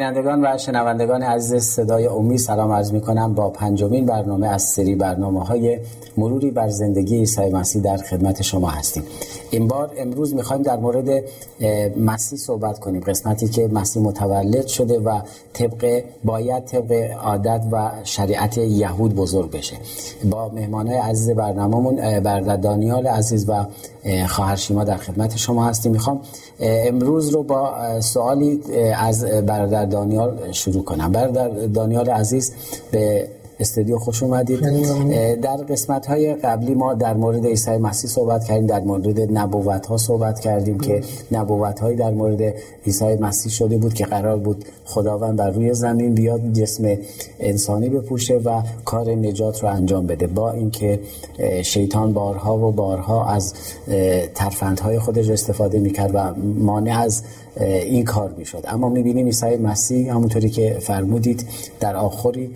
بینندگان و شنوندگان عزیز صدای امید سلام عرض می کنم با پنجمین برنامه از سری برنامه های مروری بر زندگی عیسی مسیح در خدمت شما هستیم. این بار امروز می‌خوایم در مورد مسیح صحبت کنیم. قسمتی که مسیح متولد شده و طبق باید طبق عادت و شریعت یهود بزرگ بشه. با مهمانای عزیز برنامهمون برادر دانیال عزیز و خواهر شیما در خدمت شما هستیم. می‌خوام امروز رو با سوالی از برادر دانیال شروع کنم. برادر دانیال عزیز به استودیو خوش اومدید. در قسمت های قبلی ما در مورد عیسی مسیح صحبت کردیم در مورد نبوت ها صحبت کردیم که نبوت هایی در مورد عیسی مسیح شده بود که قرار بود خداوند بر روی زمین بیاد جسم انسانی بپوشه و کار نجات رو انجام بده. با اینکه شیطان بارها و بارها از ترفندهای خودش استفاده می‌کرد و مانع از این کار می‌شد. اما می‌بینیم عیسی مسیح همونطوری که فرمودید در آخری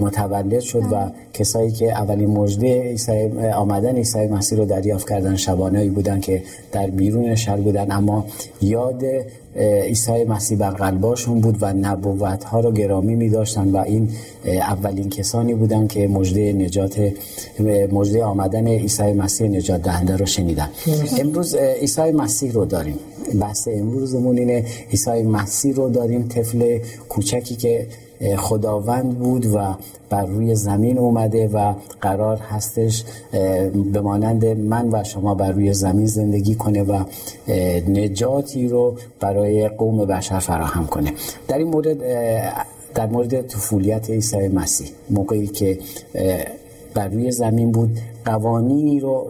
متولد شد و کسایی که اولین مژده آمدن عیسی مسیح رو دریافت کردن شبانهایی بودن که در بیرون شهر بودن. اما یاد عیسی مسیح بر قلباشون بود و نبوت ها رو گرامی می داشتن و این اولین کسانی بودن که مژده نجات مژده آمدن عیسی مسیح نجات دهنده رو شنیدن. امروز عیسی مسیح رو داریم. بحث امروزمون اینه. عیسی مسیح رو داریم طفل کوچکی که خداوند بود و بر روی زمین اومده و قرار هستش به مانند من و شما بر روی زمین زندگی کنه و نجاتی رو برای قوم بشر فراهم کنه. در این مورد در مورد طفولیت عیسی مسیح موقعی که بر روی زمین بود قوانینی رو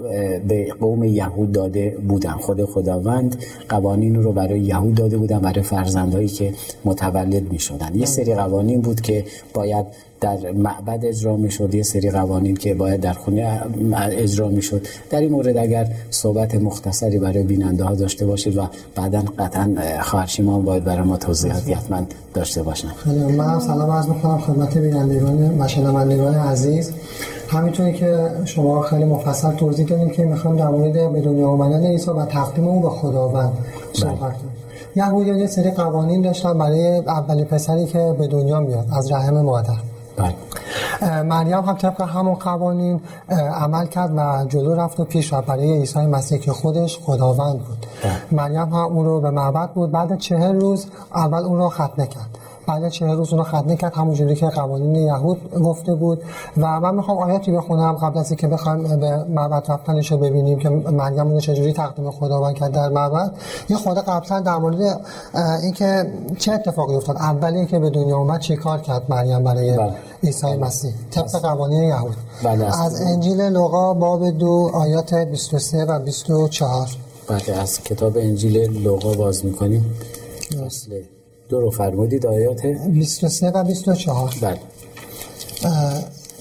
به قوم یهود داده بودن. خود خداوند قوانین رو برای یهود داده بودن برای فرزندهایی که متولد می شدن یه سری قوانین بود که باید در معبد اجرا می شد یه سری قوانین که باید در خونه اجرا می شد در این مورد اگر صحبت مختصری برای بیننده ها داشته باشید و بعدا قطعا خواهرشیمان باید برای ما توضیحاتی حتما داشته باشن. من سلام عرض می‌کنم خدمت بینندگان و شنوندگان عزیز. همینطوری که شما خیلی مفصل توضیح دادیم که می‌خوام در مورد به دنیا آمدن عیسی و تقدیم او به خداوند صحبت کنیم. یهودیان یه سری قوانین داشتن برای اولین پسری که به دنیا میاد از رحم مادر. بله. مریم هم طبق همون قوانین عمل کرد و جلو رفت و پیش رفت. برای عیسی مسیح که خودش خداوند بود. بله. مریم هم اون رو به معبد بود. بعد چهل روز اول اون رو ختنه کرد. بعد چه روز اونو ختنه کرد همونجوری که قوانین یهود گفته بود. و من می‌خوام آیاتی بخونم قبل از اینکه بخوایم به معبد رفتنش رو ببینیم که مریم اونو چجوری تقدیم خداوند کرد در معبد. یه خود قبلا در مورد اینکه چه اتفاقی افتاد؟ اولی که به دنیا اومد چی کار کرد مریم برای بله. عیسی مسیح؟ طبق قوانین یهود. بله از انجیل لوقا باب دو آیات 23 و 24 بله از کتاب انجیل لوقا باز می‌کنیم. دو رو فرمودید آیات 23 و 24 بله.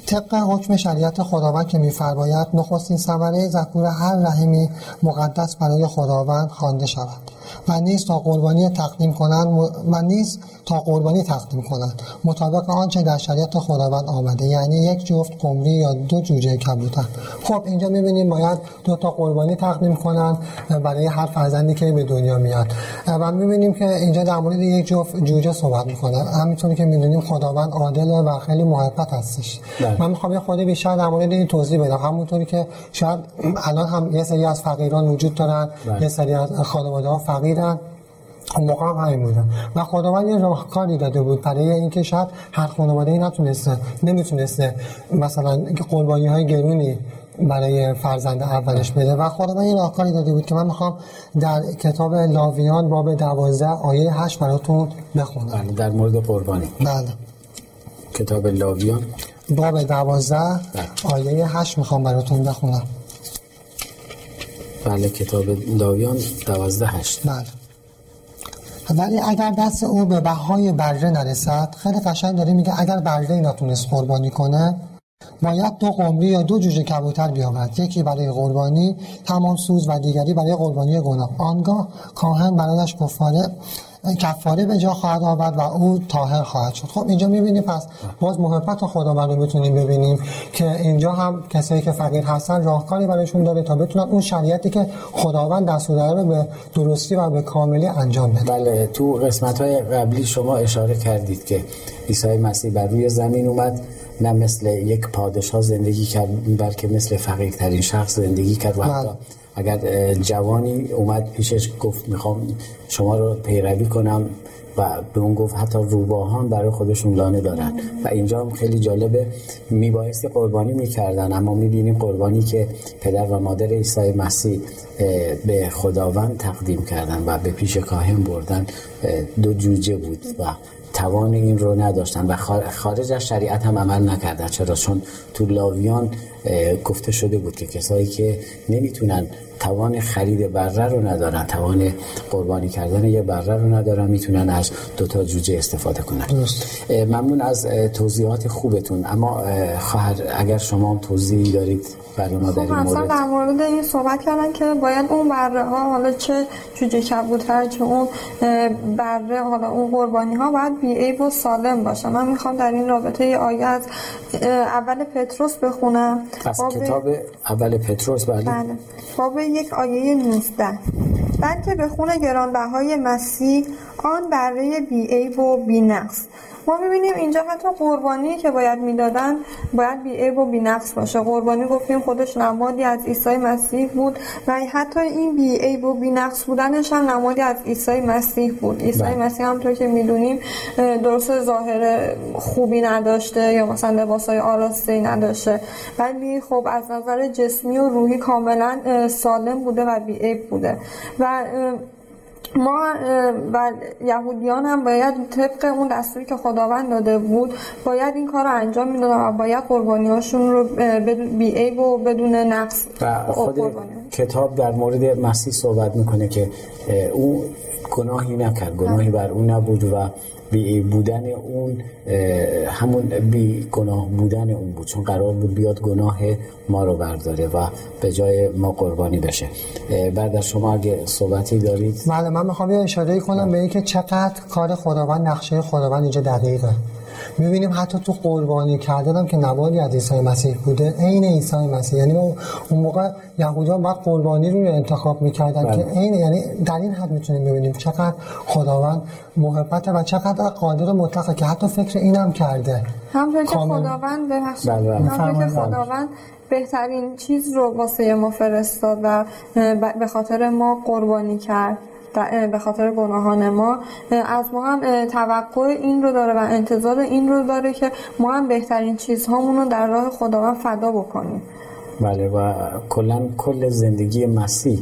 طبق حکم شریعت خداوند که میفرماید نخستین ثمره ذکور هر رحمی مقدس برای خداوند خوانده شود. و نیز تا قربانی تقدیم کنند و نیز تا قربانی تقدیم کنند. مطابق آنچه در شریعت خداوند آمده یعنی یک جفت قمری یا دو جوجه کبوتر. خب اینجا می‌بینیم باید دو تا قربانی تقدیم کنند برای هر فرزندی که به دنیا میاد. و می‌بینیم که اینجا در مورد یک جفت جوجه صحبت می‌کنن همینطوری که می‌دونیم خداوند عادل و خیلی محبت هستش. بله. من می‌خوام یه خود بیشتر در مورد این توضیح بدم. همونطوری که شاید الان هم یه سری از فقیران وجود دارن بله. یه سری از خانواده ها فقیرن اون موقع هم همین بودن. و خداوند یه راهکاری داده بود. برای اینکه شاید هر خانواده ای نتونسته نمی‌تونسته مثلا قربانی های گرونی برای فرزند اولش بده. و خداوند یه راهکاری داده بود که من می‌خوام در کتاب لاویان باب دوازده آیه هشت براتون بخونم. در مورد قربانی. بله. کتاب لاویان. باب دوازده بله. آیه هشت می‌خوام براتون بخونم. بله کتاب لاویان دوازده هشت. بله. ولی اگر دست او به بهای بره نرسد خیلی قشنگ داره میگه اگر بره نتونست قربانی کنه باید دو قمری یا دو جوجه کبوتر بیاورد. یکی برای قربانی تمام سوز و دیگری برای قربانی گناه. آنگاه کاهن برایش کفاره کفاره به جا خواهد آورد و او طاهر خواهد شد. خب اینجا می‌بینیم پس باز محبت خداوند رو می‌تونیم ببینیم که اینجا هم کسایی که فقیر هستن راهکاری برایشون داره تا بتونن اون شریعتی که خداوند دستور داره رو به درستی و به کاملی انجام بده. بله تو قسمت های قبلی شما اشاره کردید که عیسی مسیح بر روی زمین اومد نه مثل یک پادشاه زندگی کرد بلکه مثل فقیرترین شخص زندگی کرد و حتی اگر جوانی اومد پیشش گفت می‌خوام شما رو پیروی کنم و به اون گفت حتی روباهان برای خودشون لانه دارن. و اینجا هم خیلی جالبه میبایستی قربانی می‌کردن اما می‌بینیم قربانی که پدر و مادر عیسی مسیح به خداوند تقدیم کردن و به پیش کاهن بردن دو جوجه بود و توان این رو نداشتن و خارج از شریعت هم عمل نکردن. چرا؟ چون تو لاویان گفته شده بود که کسایی که نمی‌تونن توان خرید بره رو ندارن توان قربانی کردن یه بره رو ندارن می‌تونن از دوتا جوجه استفاده کنن. ممنون از توضیحات خوبتون. اما خواهر اگر شما هم توضیحی دارید ما در این خب، مورد. در مورد این صحبت کردن که باید اون بره ها حالا چه جوجه کبوتر چه اون بره حالا اون قربانی ها باید بی عیب و سالم باشه. من می‌خوام در این رابطه ای آیه از اول پتروس بخونم. از کتاب اول پتروس بله. بله. باب یک آیه 19 بلکه به خون گرانبهای مسیح آن بره بی عیب و بی نقص. ما می‌بینیم اینجا حتی قربانی که باید می‌دادن باید بی عیب و بی نقص باشه. قربانی گفتیم خودش نمادی از عیسی مسیح بود و حتی این بی عیب و بی نقص بودنش هم نمادی از عیسی مسیح بود. عیسی بله. مسیح همطور که می‌دونیم درست ظاهر خوبی نداشته یا مثلا لباسای آراسته نداشته. ولی خب از نظر جسمی و روحی کاملا سالم بوده و بی عیب بوده. و ما و یهودیان هم باید طبق اون دستوری که خداوند داده بود باید این کار رو انجام می‌دادن و باید قربانیاشون رو بدون بی عیب و بدون نقص و خود. کتاب در مورد مسیح صحبت می‌کنه که او گناهی نکرد گناهی بر او نبود و بی بودن اون همون بی گناه بودن اون بود. چون قرار بود بیاد گناه ما رو برداره و به جای ما قربانی بشه. بعد از شما اگه صحبتی دارید. بله من می‌خوام یه اشاره کنم به اینکه چقدر کار خداوند نقشه خداوند اینجا دقیقه. می‌بینیم حتی تو قربانی کردن هم که نمادی از عیسی مسیح بوده عین عیسی مسیح یعنی اون اون موقع یهودیان باید قربانی رو انتخاب می‌کردن بله. که عین یعنی در این حد می‌تونیم ببینیم چقدر خداوند محبته و چقدر قادر مطلقه که حتی فکر اینم کرده همطور که. خداوند به بله، بله. بفرمایید. خداوند بهترین چیز رو واسه ما فرستاد و به خاطر ما قربانی کرد به خاطر گناهان ما از ما هم توقع این رو داره و انتظار این رو داره که ما هم بهترین چیزهامون رو در راه خداوند فدا بکنیم. بله و کلا کل زندگی مسیح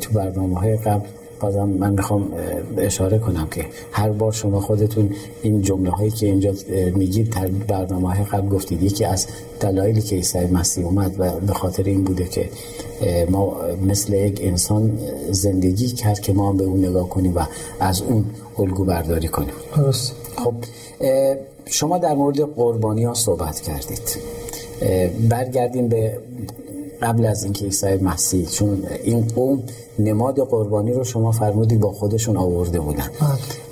تو برنامه های قبل بازم من می‌خوام اشاره کنم که هر بار شما خودتون این جمله هایی که اینجا میگید در برنامه های قبل گفتید یکی از دلایلی که عیسی مسیح اومد و به خاطر این بوده که ما مثل یک انسان زندگی کرد که ما هم به اون نگاه کنیم و از اون الگو برداری کنیم. درست. خب شما در مورد قربانی ها صحبت کردید. برگردیم به قبل از اینکه عیسی مسیح چون این قوم نماد قربانی رو شما فرمودید با خودشون آورده بودن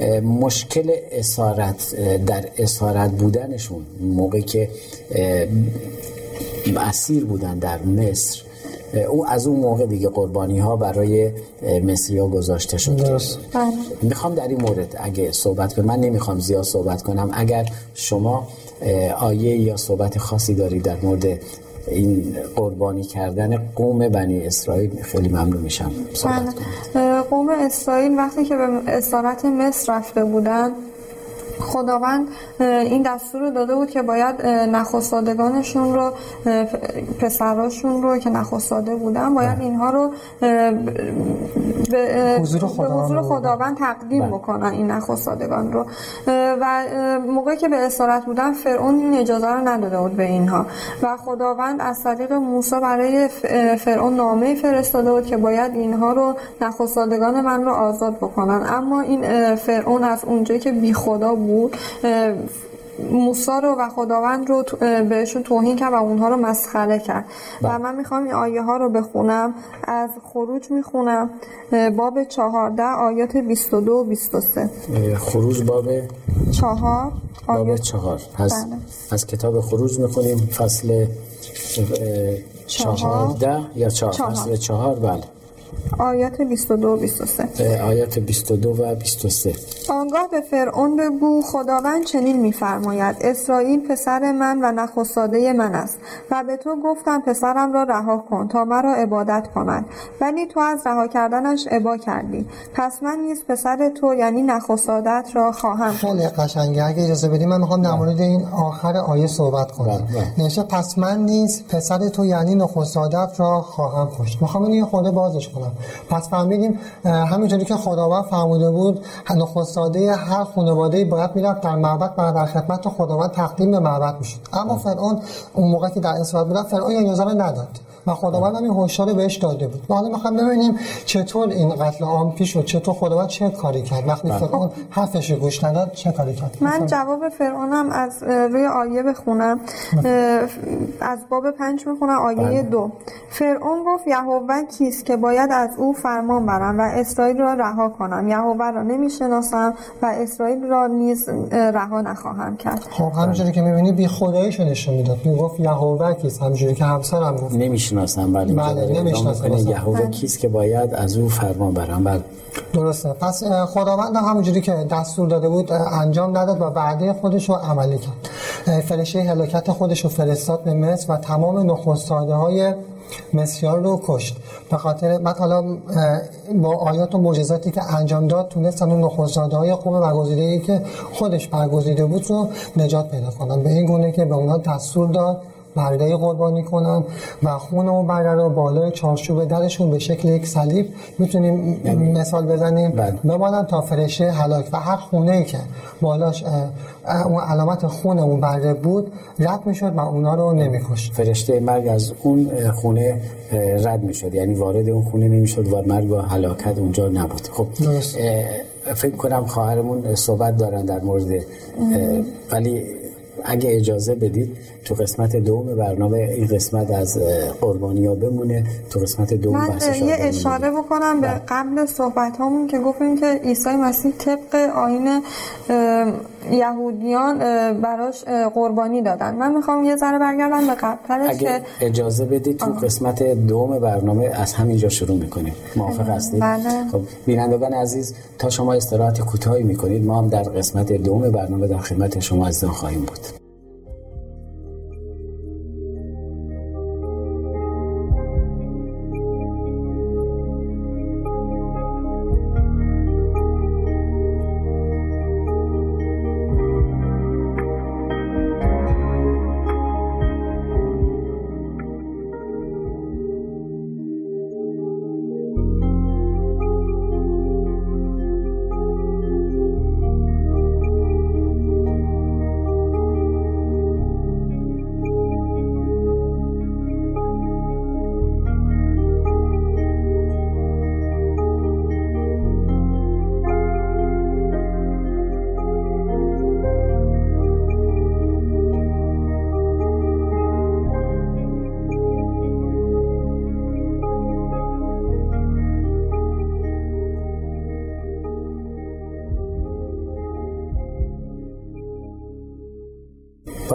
اه، مشکل اسارت در اسارت بودنشون موقعی که اسیر بودن در مصر او از اون موقع دیگه قربانی ها برای مصری ها گذاشته شد درست. بله. می‌خوام در این مورد اگه صحبت کنم من نمی‌خوام زیاد صحبت کنم اگر شما آیه یا صحبت خاصی دارید در مورد این قربانی کردن قوم بنی اسرائیل خیلی ممنون میشم بله. قوم اسرائیل وقتی که به اسارت مصر رفته بودن خداوند این دستور رو داده بود که باید نخستادگانشون رو پسراشون رو که نخستاده بودن باید اینها رو به حضور خداوند. خداوند تقدیم بله. بکنن این نخستادگان رو و موقعی که به اسارت بودن فرعون این اجازه رو نداده بود به اینها و خداوند از طریق موسی برای فرعون نامه فرستاده بود که باید اینها رو نخستادگان من رو آزاد بکنن اما این فرعون از اونجایی که بی خدا بود اه، موسا رو و خداوند رو بهشون توهین کرد و اونها رو مسخره کرد و بله. من می‌خوام این آیه ها رو بخونم از خروج می‌خونم باب چهارده آیات 22 و 23 خروج باب چهار باب آیات چهار پس بله. از کتاب خروج می‌خونیم فصل. چهارده یا چهار چهار. فصل چهار بله آیات 22 و 23 اه، آیات 22 و 23 آنگاه به فرعون بگو خداوند چنین میفرماید اسرائیل پسر من و نخستاده من است و به تو گفتم پسرم را رها کن تا مرا عبادت کند ولی تو از رها کردنش عبا کردی. پس من نیز پسر تو یعنی نخستادت را خواهم. خیلی قشنگه. اگه اجازه بدیم من می‌خوام در مورد این آخر آیه صحبت کنم. بله، بله. نوشته پس من نیز پسر تو یعنی نخستادت را خواهم کشت. می‌خوام اینو یه خورده بازش کنم پس فهمیدیم همینجوری که خداوند فرموده بود نخستاده هر خانواده باید می‌رفت در معبد و در خدمت خداوند تقدیم به معبد می‌شد. اما فرعون اون موقع که در اسرائیل بود فرعون اجازه نداد. و خداوند هم این هشدار رو بهش داده بود. و حالا می‌خوام ببینیم چطور این قتل عام پیش شد چطور خداوند چه کاری کرد. وقتی فرعون حرفش رو گوش نداد چه کاری کرد؟ من جواب فرعونم از روی آیه بخونم. اه، از باب پنج می‌خونم آیه بله. دو. فرعون گفت یهوه کیست که باید از او فرمان برم و اسرائیل را رها کنم. یهوه را نمی‌شناسم و اسرائیل را نیز رها نخواهم کرد. خب همینجوری که می‌بینی بی خداییشو نشون می‌داد. می‌گفت یهوه کیست؟ همینجوری که همسرم گفت. نمی‌شناسم. ولی بله، نمی‌شناسم. اصلا. یهوه کیست که باید از او فرمان برم. بله. درسته. پس خداوند هم همونجوری که دستور داده بود انجام نداد و وعده خودش رو عملی کرد. اه، فرشته هلاکت خودش رو فرستاد به مصر و تمام نخستاده های مصریان رو کشت. به خاطر بعد حالا با آیات و معجزاتی که انجام داد تونستن اون نخستاده های خوب برگزیده ای که خودش برگزیده بود رو نجات پیدا کنن به این گونه که به اونا دستور داد برده قربانی کنن و خون اون برده رو بالای چارچوب درشون به شکل یک صلیب می‌تونیم مثال بزنیم. بله. بمانن تا فرشه هلاک. و هر خونه ای که بالاش اون علامت خون اون برده بود رد می‌شد و اونا رو نمیکشت. فرشته مرگ از اون خونه رد می‌شد. یعنی وارد اون خونه نمی‌شد و مرگ و هلاکت اونجا نبود. خب فکر کنم خواهرمون صحبت دارن در مورد ولی اگه اجازه بدید تو قسمت دوم برنامه این قسمت از اه، قربانی ها بمونه تو قسمت دوم من یه. اشاره بکنم به قبل صحبت همون که گفتیم که عیسی مسیح طبق آین یهودیان براش قربانی دادن. من می‌خوام یه ذره برگردم به قبلترش اگه که اجازه بدید تو قسمت دوم برنامه از همینجا شروع می‌کنیم. موافق هستید؟ بله. خب بینندگان عزیز تا شما استراحت کوتاهی می‌کنید ما هم در قسمت دوم برنامه در خدمت شما عزیزان خواهیم بود.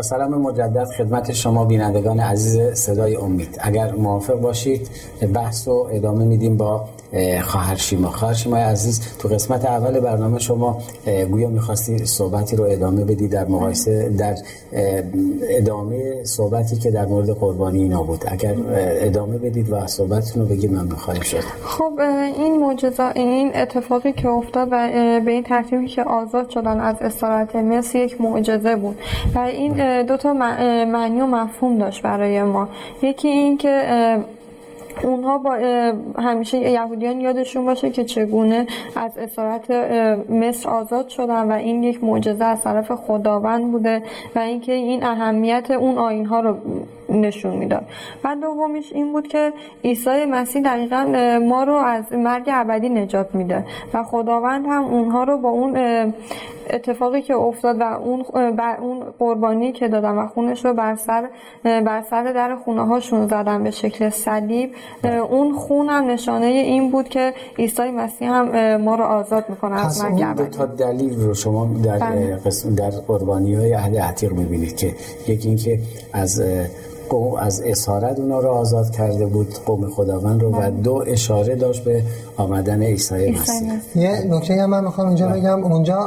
سلام مجدد خدمت شما بینندگان عزیز صدای امید. اگر موافق باشید بحث رو ادامه میدیم با خواهر شیما. خواهر شیمای عزیز تو قسمت اول برنامه شما گویا می‌خواستی صحبتی رو ادامه بدی در مقایسه در ادامه صحبتی که در مورد قربانی اینا بود. اگر ادامه بدید و صحبتتون رو بگید من می‌خواهیم شد. خب این معجزا این اتفاقی که افتاد و به این ترتیبی که آزاد شدن از اسارت مصر یک معجزه بود. و این اه، دو تا مع- اه، معنی و مفهوم داشت برای ما. یکی این که اونها با همیشه یهودیان یادشون باشه که چگونه از اسارت مصر آزاد شدن و این یک معجزه از طرف خداوند بوده و اینکه این اهمیت اون آین ها رو نشون می‌داد و دومیش این بود که عیسی مسیح دقیقا ما رو از مرگ ابدی نجات میده و خداوند هم اونها رو با اون اتفاقی که افتاد و اون بر اون قربانی که دادن و خونش رو بر سر بر سر در خونه هاشون زدن به شکل صلیب اون خون هم نشانه این بود که عیسی مسیح هم ما رو آزاد می‌کنه از مرگ دو تا دلیل رو شما در بله. قسم در قربانی های اهل عتیق می‌بینید که یکی اینکه از قوم از اسارت اونا رو آزاد کرده بود قوم خداوند رو و. دو اشاره داشت به آمدن عیسی مسیح. یه نکته هم من می‌خوام اینجا بله. بگم. اونجا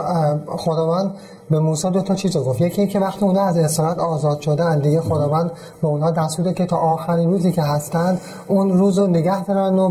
خداوند به موسی دو تا چیز گفت. یکی اینکه وقتی اونها از اسارت آزاد شدن دیگه خداوند به اونها دستور که تا آخرین روزی که هستند اون روز رو نگه دارن و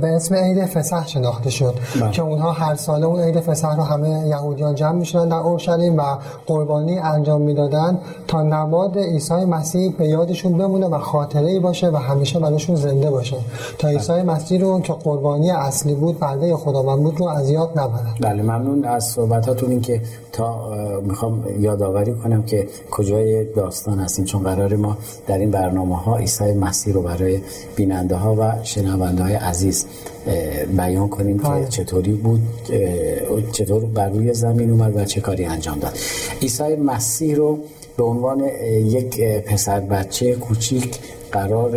به اسم عید فسح شناخته شد. بله. که اونها هر ساله اون عید فسح رو همه یهودیان جمع می‌شدن در اورشلیم و قربانی انجام می‌دادن تا نباد عیسی مسیح به یادشون بمونه و خاطره ای باشه و همیشه براشون زنده باشه. تا عیسی مسیح رو که قربانی اصلی بود برده خداوند بود رو از یاد نبرن بله ممنون از صحبتاتون این که تا می‌خوام یادآوری کنم که کجای داستان هستیم چون قرار ما در این برنامه ها عیسی مسیح رو برای بیننده ها و شنونده های عزیز بیان کنیم که بله. چطوری بود چطور بر روی زمین اومد و چه کاری انجام داد عیسی مسیح رو به عنوان یک پسر بچه کوچیک قرار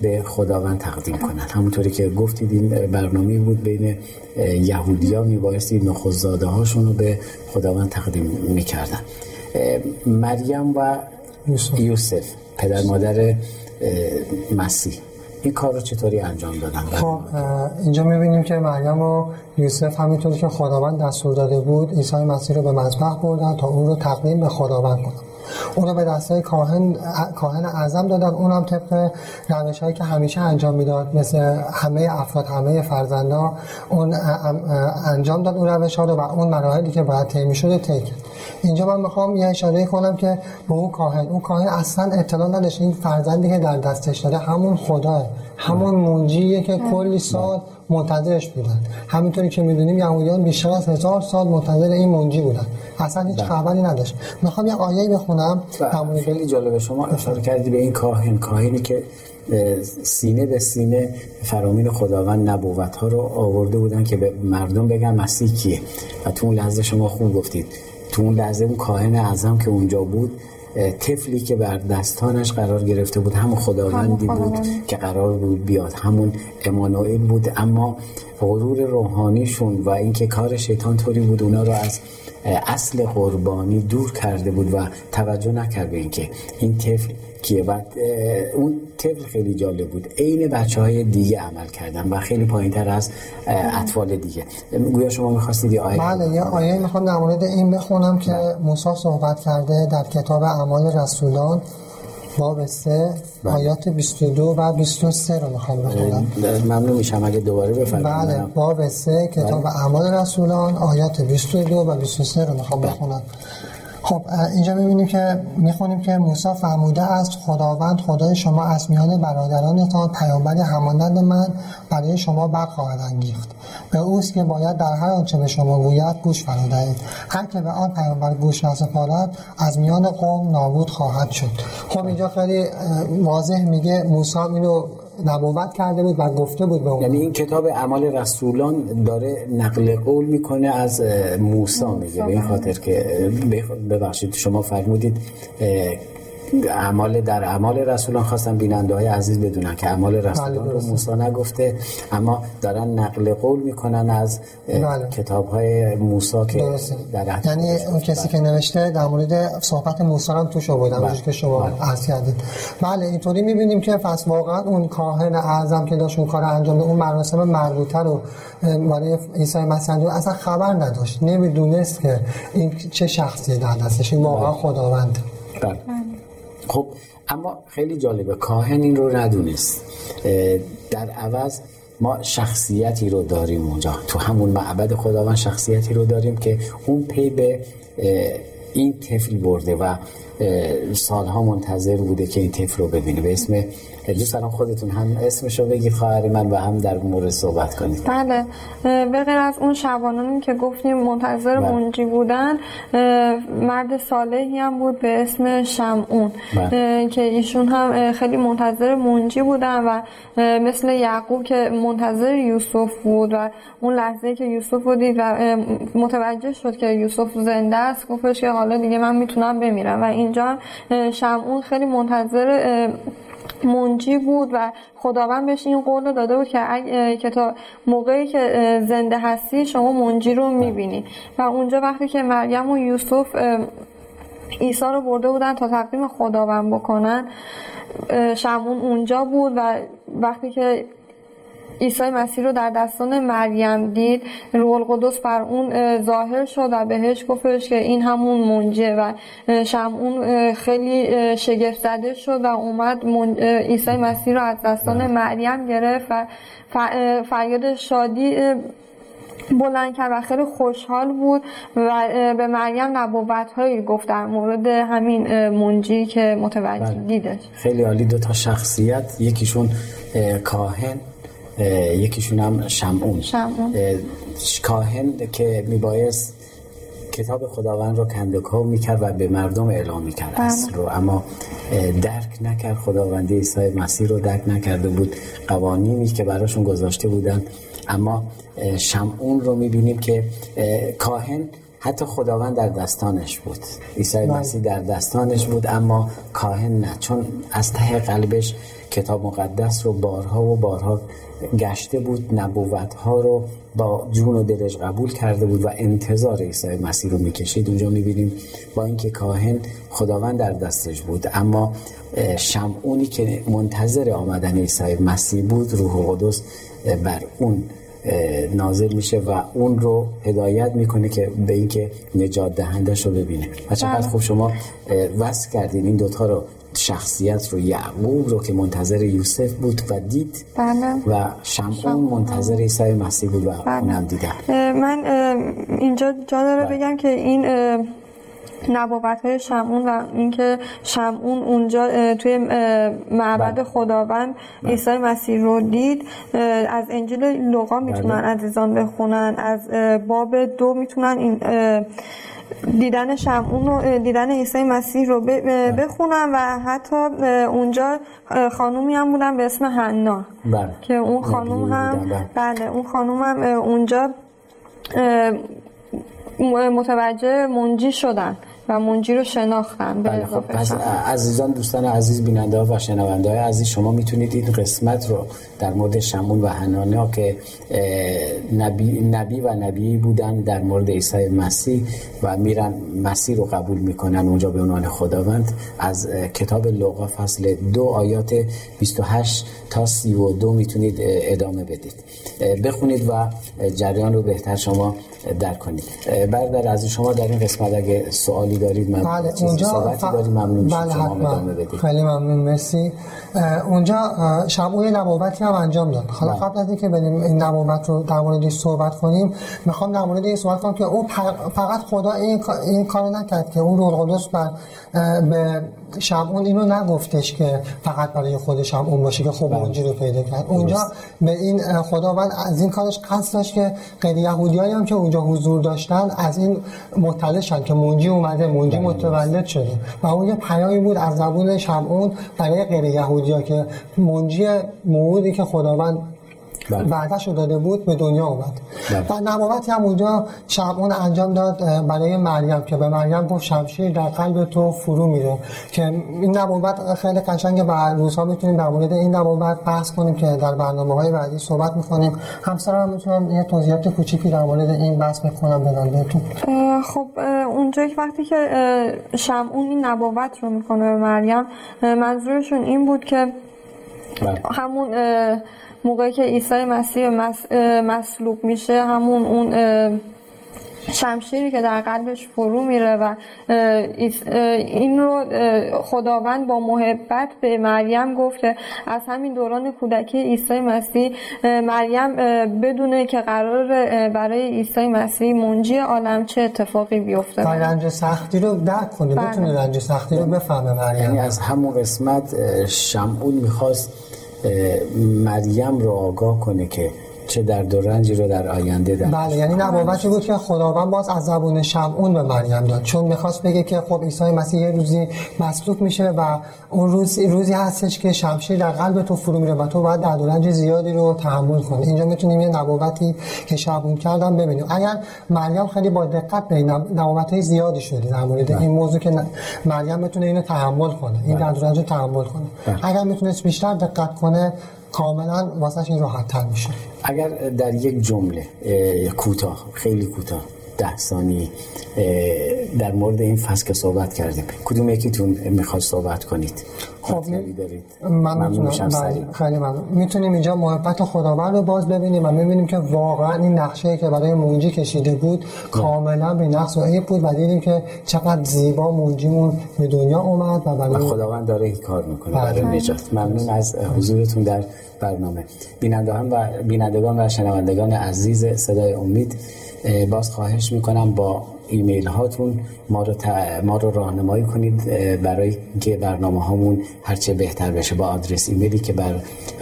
به خداوند تقدیم کنند. همونطوری که گفتید این برنامه بود بین یهودی ها میبایستی نخوزاده هاشون رو به خداوند تقدیم می‌کردن. مریم و یوسف. پدر مادر مسیح. این کار رو چطوری انجام دادن؟ خب اینجا می‌بینیم که مریم و یوسف همینطوری که خداوند دستور داده بود عیسی مسیح رو به مذبح بردن تا اون رو تقدیم به خداوند کنن. اونو به دستای کاهن کاهن اعظم دادن. اونم طبق روش هایی که همیشه انجام می‌داد مثل همه افراد همه فرزندا اون انجام داد اون روش ها رو و اون مراحلی که باید طی شده طی اینجا من می‌خوام یه اشاره کنم که به اون کاهن. اون کاهن اصلا اطلاع نداشت این فرزندی که در دستش داره همون خداه همون منجیه که کلی سال منتظرش بودن. همینطوری که می‌دونیم یهودیان بیشتر از هزار سال منتظر این منجی بودن. اصلا هیچ بله. خبری نداشت. می‌خوام یه آیه بخونم. بله. خیلی جالبه. شما اشاره کردی به این کاهن. کاهنی که سینه به سینه فرامین خداوند نبوت ها رو آورده بودن که به مردم بگن مسیح کیه. و تو اون لحظه شما خوب گفتید. تو اون لحظه اون کاهن اعظم که اونجا بود طفلی که بر دستانش قرار گرفته بود همون خداوندی بود که قرار بود بیاد. همون امانوئل بود. اما غرور روحانیشون و اینکه کار شیطان طوری بود اونا رو از اصل قربانی دور کرده بود و توجه نکرد به اینکه این طفل کیه و اون طفل خیلی جالب بود عین بچه های دیگه عمل کردن و خیلی پایین تر از اطفال دیگه گویا شما می‌خواستید یه آیه بله یه آیه می‌خوام در مورد این بخونم که بله. موسی صحبت کرده در کتاب اعمال رسولان باب 3 بله. آیات 22 و 23 رو می‌خوام بخونم ممنون میشم اگه دوباره بفرمایید بله باب 3 کتاب بله. اعمال رسولان آیات 22 و 23 رو می‌خوام بله. خب اینجا می‌بینیم که می‌خونیم که موسی فرموده است خداوند خدای شما از میان برادرانتان پیامبری همانند من برای شما بر خواهد انگیخت. به اوست که باید در هر آنچه به شما گوید گوش فرا دهید هر که به آن پیامبر گوش نسپارد از میان قوم نابود خواهد شد. خب اینجا خیلی واضح میگه موسی اینو نبوت کرده بود و گفته بود به یعنی این کتاب اعمال رسولان داره نقل قول می‌کنه از موسی میگه. به این خاطر که ببخشید شما فرمودید اعمال در اعمال رسولان خواستم بیننده های عزیز بدونن که اعمال رسولان بله رو موسی نگفته اما دارن نقل قول می‌کنن از بله. کتاب های موسی که در یعنی اون کسی که نوشته در مورد صحبت موسی هم توش آوردن بله. که شما. عرض کردید بله اینطوری می‌بینیم که پس واقعا اون کاهن اعظم که داشت اون کار انجام اون مراسم مربوطه رو برای عیسی مسیح اصلا خبر نداشت نمی‌دونست که این چه شخصی در دستش این واقعا بله. خداوند بله. خب اما خیلی جالبه کاهن این رو ندونست. در عوض ما شخصیتی رو داریم اونجا. تو همون معبد خداوند شخصیتی رو داریم که اون پی به این طفل برده و سالها منتظر بوده که این طفل رو ببینه. به اسم دوستان خودتون هم اسمشو بگید خواهر من و هم در مورد صحبت کنید بله به غیر از اون شبانانی که گفتیم منتظر بله. منجی بودن مرد صالحی هم بود به اسم شمعون بله. که ایشون هم خیلی منتظر منجی بودن و مثل یعقوب که منتظر یوسف بود و اون لحظه که یوسف رو دید و متوجه شد که یوسف زنده است گفتش که حالا دیگه من می‌تونم بمیرم و اینجا شمعون خیلی منتظر منجی بود و خداوند بهش این قول رو داده بود که که تا موقعی که زنده هستی شما منجی رو می‌بینی. و اونجا وقتی که مریم و یوسف عیسی رو برده بودن تا تقدیم خداوند بکنن شمون اونجا بود و وقتی که عیسی مسیح رو در دستان مریم دید. روح القدس بر اون ظاهر شد و بهش گفتش که این همون منجه و شمعون خیلی شگفت زده شد و اومد عیسی مسیح رو از دستان مریم گرفت و فریاد شادی بلند کرد و خیلی خوشحال بود و به مریم نبوت هایی گفت در مورد همین منجی که متوجه بله. دیدش. خیلی عالی دو تا شخصیت یکیشون کاهن یکیشون هم شمعون. شمعون. کاهن که میبایست کتاب خداوند رو کندکاو می‌کرد و به مردم اعلام می‌کرد بله. اصل رو. اما درک نکرد خداوندی عیسی مسیح رو درک نکرده بود قوانینی که براشون گذاشته بودن. اما شمعون رو می‌بینیم که کاهن حتی خداوند در دستانش بود. عیسی مسیح در دستانش بود اما کاهن نه. چون از ته قلبش کتاب مقدس رو بارها و بارها گشته بود نبوت ها رو با جون و دلش قبول کرده بود و انتظار عیسی مسیح رو می‌کشید. اونجا می‌بینیم با اینکه کاهن خداوند در دستش بود اما شمعونی که منتظر آمدن عیسی مسیح بود روح قدس بر اون نازل میشه و اون رو هدایت می‌کنه که به اینکه نجات دهندش رو ببینه. و چقدر خوب شما وصل کردین این دوتا رو. شخصیت رو یعقوب رو که منتظر یوسف بود و دید بله. و شمعون منتظر عیسی مسیح بود و بله. اونم دیدم من اینجا جا داره بله. بگم که این نبوت های شمعون و اینکه شمعون اونجا توی معبد بله. خداوند عیسی مسیح رو دید. از انجیل لوقا می‌تونن بله. عزیزان بخونن. از باب دو می‌تونن این دیدن شمعون و دیدن عیسی مسیح رو بخونن و حتی اونجا خانومی هم بودن به اسم حنا. بله. که اون خانوم هم بله. اون خانوم هم اونجا متوجه منجی شدن. و منجی رو شناختن به بله خب پس. عزیزان دوستان عزیز بیننده ها و شنونده های عزیز شما می‌تونید این قسمت رو در مورد شمون و حنانیا که نبی, نبی و نبی بودن در مورد عیسی مسیح و میرن مسیح رو قبول می‌کنن اونجا به عنوان خداوند. از کتاب لوقا فصل دو آیات 28 تا 32 می‌تونید ادامه بدید. بخونید و جریان رو بهتر شما درک کنید. برادر عزیز شما در این قسمت اگه سوالی دارید من بله اونجا ف- دارید ممنون بله حتما. خیلی ممنون مرسی. اونجا یه نبوتی هم انجام داد. حالا بله. قبل از اینکه بریم این نبوت رو در موردش صحبت کنیم می‌خوام در مورد این صحبت کنم که او فقط خدا این این کار نکرد که اون روح القدس بر به شمعون اینو نگفتش که فقط برای خود شمعون باشه که خب منجی رو پیدا کرد. اونجا به این خداوند از این کارش قصد داشت که غیر یهودیایی هم که اونجا حضور داشتن از این مطلع شن که منجی اومده منجی متولد شده. و اون یه پیامی بود از زبون شمعون برای غیر یهودیا که منجی موعودی که خداوند بله. وعدش رو داده بود به دنیا اومد بله. و نبوتی هم اونجا شمعون انجام داد برای مریم که به مریم گفت شمشیر در قلب تو فرو میره که این نبوت خیلی قشنگه و روزها می‌تونیم در مورد این نبوت بحث کنیم که در برنامه های بعدی صحبت می‌کنیم همسرم هم می‌تونم یه توضیحات کوچیکی در مورد این بحث بکنم بدم بهتون خب اونجا که وقتی که شمعون این نبوت رو می‌کنه به مریم منظورشون این بود که بله. همون موقعی که عیسی مسیح مس- اه، مصلوب میشه همون اون شمشیری که در قلبش فرو میره و این رو خداوند با محبت به مریم گفته. از همین دوران کودکی عیسی مسیح مریم بدونه که قرار برای عیسی مسیح منجی عالم چه اتفاقی بیفته. و رنج سختی رو درک کنه بله. بتونه رنج سختی رو بفهمه مریم. یعنی از همون قسمت شمعون می‌خواست مریم رو آگاه کنه که چه در دو رنجی رو در آینده در بله یعنی نبوتی بود که خداوند باز از زبون شمعون به مریم داد. چون می‌خواست بگه که خب عیسی مسیح یه روزی مسلوب میشه و اون روز روزی هستش که شمشیر در قلب تو فرو میره و تو باید در دو رنج زیادی رو تحمل کنی. اینجا می‌تونیم یه نبوتی که شمعون کردم ببینیم. اگر مریم خیلی با دقت به نبوت زیادی شدی در مورد این موضوع که مریم می‌تونه اینو تحمل کنه این در دو رنج تحمل کنه. اگر می‌تونست بیشتر دقت کنه کاملا واسه این راحت تر میشه. اگر در یک جمله کوتاه خیلی کوتاه. ده ثانی در مورد این فصل که صحبت کردیم. کدوم یکیتون می‌خواد صحبت کنید؟ خب من می‌تونم بله، خیلی ممنون. می‌تونیم اینجا محبت خداوند رو باز ببینیم و می‌بینیم که واقعا این نقشه که برای مونجی کشیده بود کاملا به نقص و بود و دیدیم که چقدر زیبا مونجیمون به دنیا اومد و برای خداوند داره این کار می‌کنه. برای بله. نجات. ممنون از حضورتون در برنامه. بینندگان و بینندگان و شنوندگان عزیز صدای امید. باز خواهش می‌کنم با ایمیل هاتون ما رو, ما رو راهنمایی کنید برای که برنامه هامون هرچه بهتر بشه با آدرس ایمیلی که بر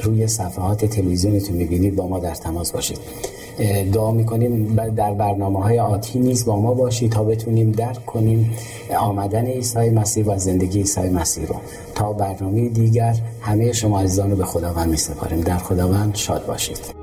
روی صفحات تلویزیونتون می‌بینید با ما در تماس باشید. دعا می‌کنیم در برنامه های آتی نیز با ما باشید تا بتونیم درک کنیم آمدن عیسی مسیح و زندگی عیسی مسیح رو. تا برنامه دیگر همه شما عزیزان رو به خداوند می سپاریم در خداوند شاد باشید.